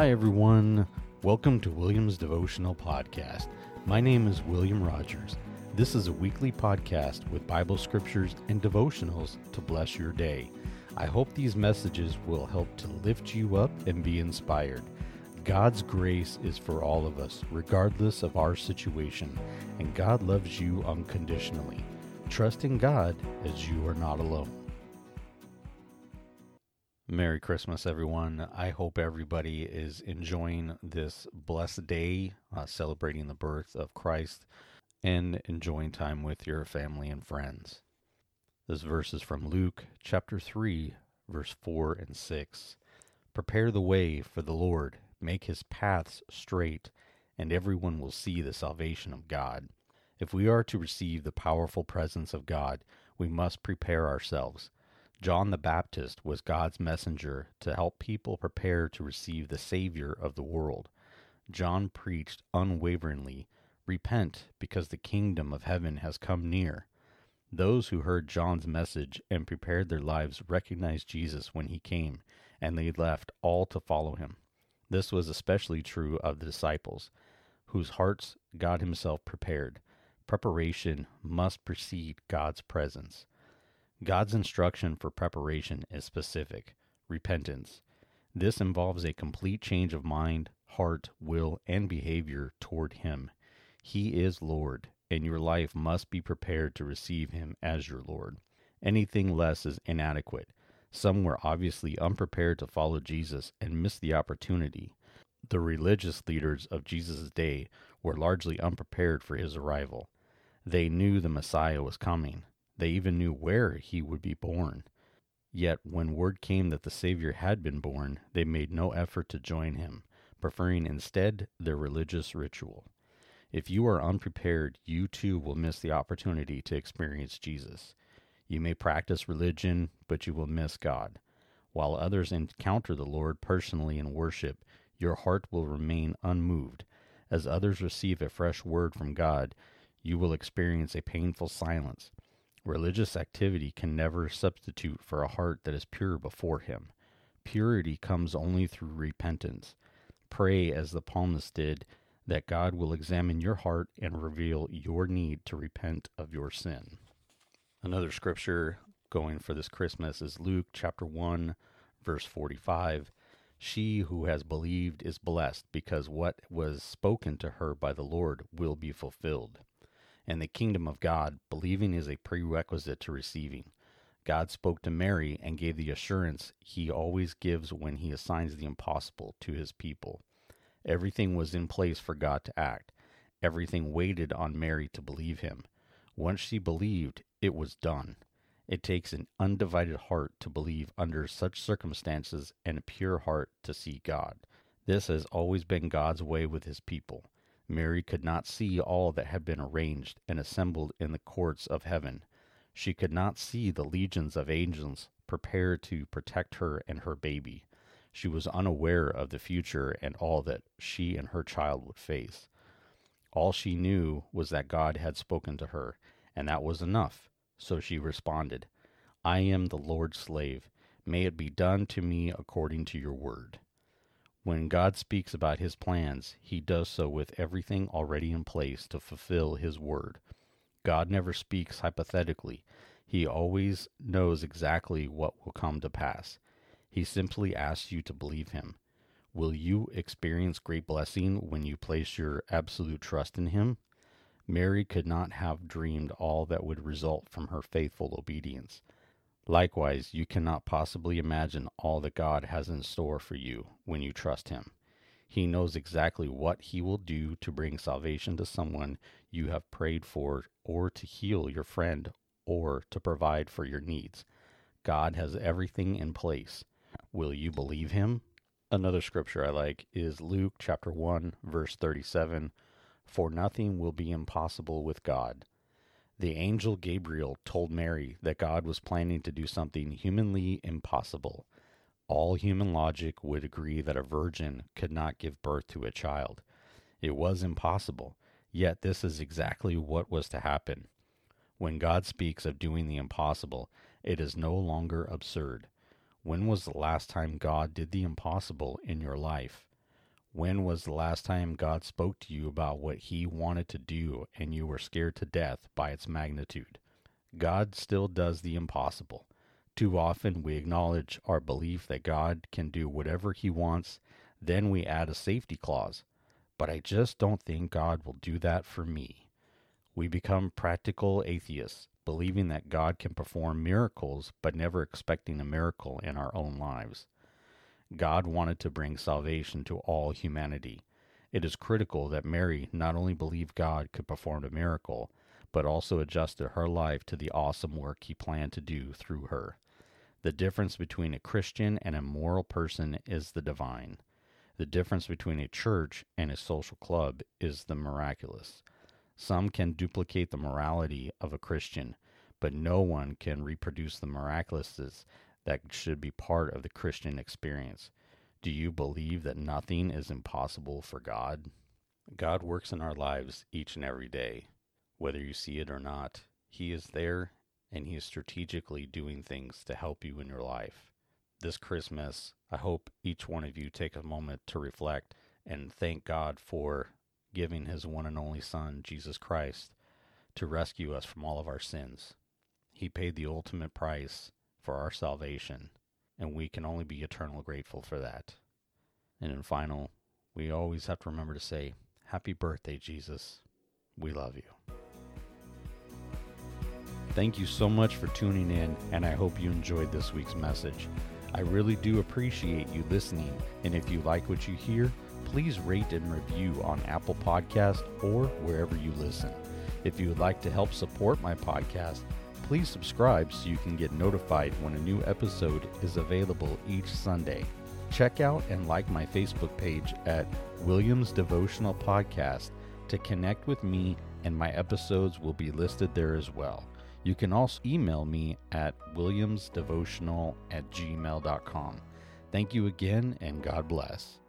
Hi, everyone. Welcome to William's Devotional Podcast. My name is William Rogers. This is a weekly podcast with Bible scriptures and devotionals to bless your day. I hope these messages will help to lift you up and be inspired. God's grace is for all of us, regardless of our situation, and God loves you unconditionally. Trust in God as you are not alone. Merry Christmas, everyone. I hope everybody is enjoying this blessed day, uh, celebrating the birth of Christ, and enjoying time with your family and friends. This verse is from Luke chapter 3, verse 4 and 6. Prepare the way for the Lord, make his paths straight, and everyone will see the salvation of God. If we are to receive the powerful presence of God, we must prepare ourselves. John the Baptist was God's messenger to help people prepare to receive the Savior of the world. John preached unwaveringly, Repent, because the kingdom of heaven has come near. Those who heard John's message and prepared their lives recognized Jesus when he came, and they left all to follow him. This was especially true of the disciples, whose hearts God Himself prepared. Preparation must precede God's presence. God's instruction for preparation is specific repentance. This involves a complete change of mind, heart, will, and behavior toward Him. He is Lord, and your life must be prepared to receive Him as your Lord. Anything less is inadequate. Some were obviously unprepared to follow Jesus and missed the opportunity. The religious leaders of Jesus' day were largely unprepared for his arrival. They knew the Messiah was coming, they even knew where he would be born. Yet when word came that the Savior had been born, they made no effort to join him, preferring instead their religious ritual. If you are unprepared, you too will miss the opportunity to experience Jesus. You may practice religion, but you will miss God. While others encounter the Lord personally in worship, your heart will remain unmoved. As others receive a fresh word from God, you will experience a painful silence. Religious activity can never substitute for a heart that is pure before Him. Purity comes only through repentance. Pray as the psalmist did that God will examine your heart and reveal your need to repent of your sin. Another scripture going for this Christmas is Luke chapter 1 verse 45. She who has believed is blessed because what was spoken to her by the Lord will be fulfilled and the kingdom of God, believing is a prerequisite to receiving. God spoke to Mary and gave the assurance he always gives when he assigns the impossible to his people. Everything was in place for God to act. Everything waited on Mary to believe him. Once she believed, it was done. It takes an undivided heart to believe under such circumstances and a pure heart to see God. This has always been God's way with his people. Mary could not see all that had been arranged and assembled in the courts of heaven. She could not see the legions of angels prepared to protect her and her baby. She was unaware of the future and all that she and her child would face. All she knew was that God had spoken to her, and that was enough. So she responded, I am the Lord's slave. May it be done to me according to your word. When God speaks about his plans, he does so with everything already in place to fulfill his word. God never speaks hypothetically. He always knows exactly what will come to pass. He simply asks you to believe him. Will you experience great blessing when you place your absolute trust in him? Mary could not have dreamed all that would result from her faithful obedience. Likewise, you cannot possibly imagine all that God has in store for you when you trust Him. He knows exactly what He will do to bring salvation to someone you have prayed for, or to heal your friend, or to provide for your needs. God has everything in place. Will you believe Him? Another scripture I like is Luke chapter 1, verse 37 For nothing will be impossible with God. The angel Gabriel told Mary that God was planning to do something humanly impossible. All human logic would agree that a virgin could not give birth to a child. It was impossible, yet this is exactly what was to happen. When God speaks of doing the impossible, it is no longer absurd. When was the last time God did the impossible in your life? When was the last time God spoke to you about what He wanted to do and you were scared to death by its magnitude? God still does the impossible. Too often we acknowledge our belief that God can do whatever He wants, then we add a safety clause. But I just don't think God will do that for me. We become practical atheists, believing that God can perform miracles, but never expecting a miracle in our own lives. God wanted to bring salvation to all humanity. It is critical that Mary not only believed God could perform a miracle, but also adjusted her life to the awesome work he planned to do through her. The difference between a Christian and a moral person is the divine. The difference between a church and a social club is the miraculous. Some can duplicate the morality of a Christian, but no one can reproduce the miraculousness that should be part of the Christian experience. Do you believe that nothing is impossible for God? God works in our lives each and every day. Whether you see it or not, He is there and He is strategically doing things to help you in your life. This Christmas, I hope each one of you take a moment to reflect and thank God for giving His one and only Son, Jesus Christ, to rescue us from all of our sins. He paid the ultimate price for our salvation, and we can only be eternally grateful for that. And in final, we always have to remember to say, Happy birthday, Jesus. We love you. Thank you so much for tuning in, and I hope you enjoyed this week's message. I really do appreciate you listening, and if you like what you hear, please rate and review on Apple Podcast or wherever you listen. If you would like to help support my podcast, please subscribe so you can get notified when a new episode is available each Sunday. Check out and like my Facebook page at Williams Devotional Podcast to connect with me, and my episodes will be listed there as well. You can also email me at williamsdevotional at gmail.com. Thank you again, and God bless.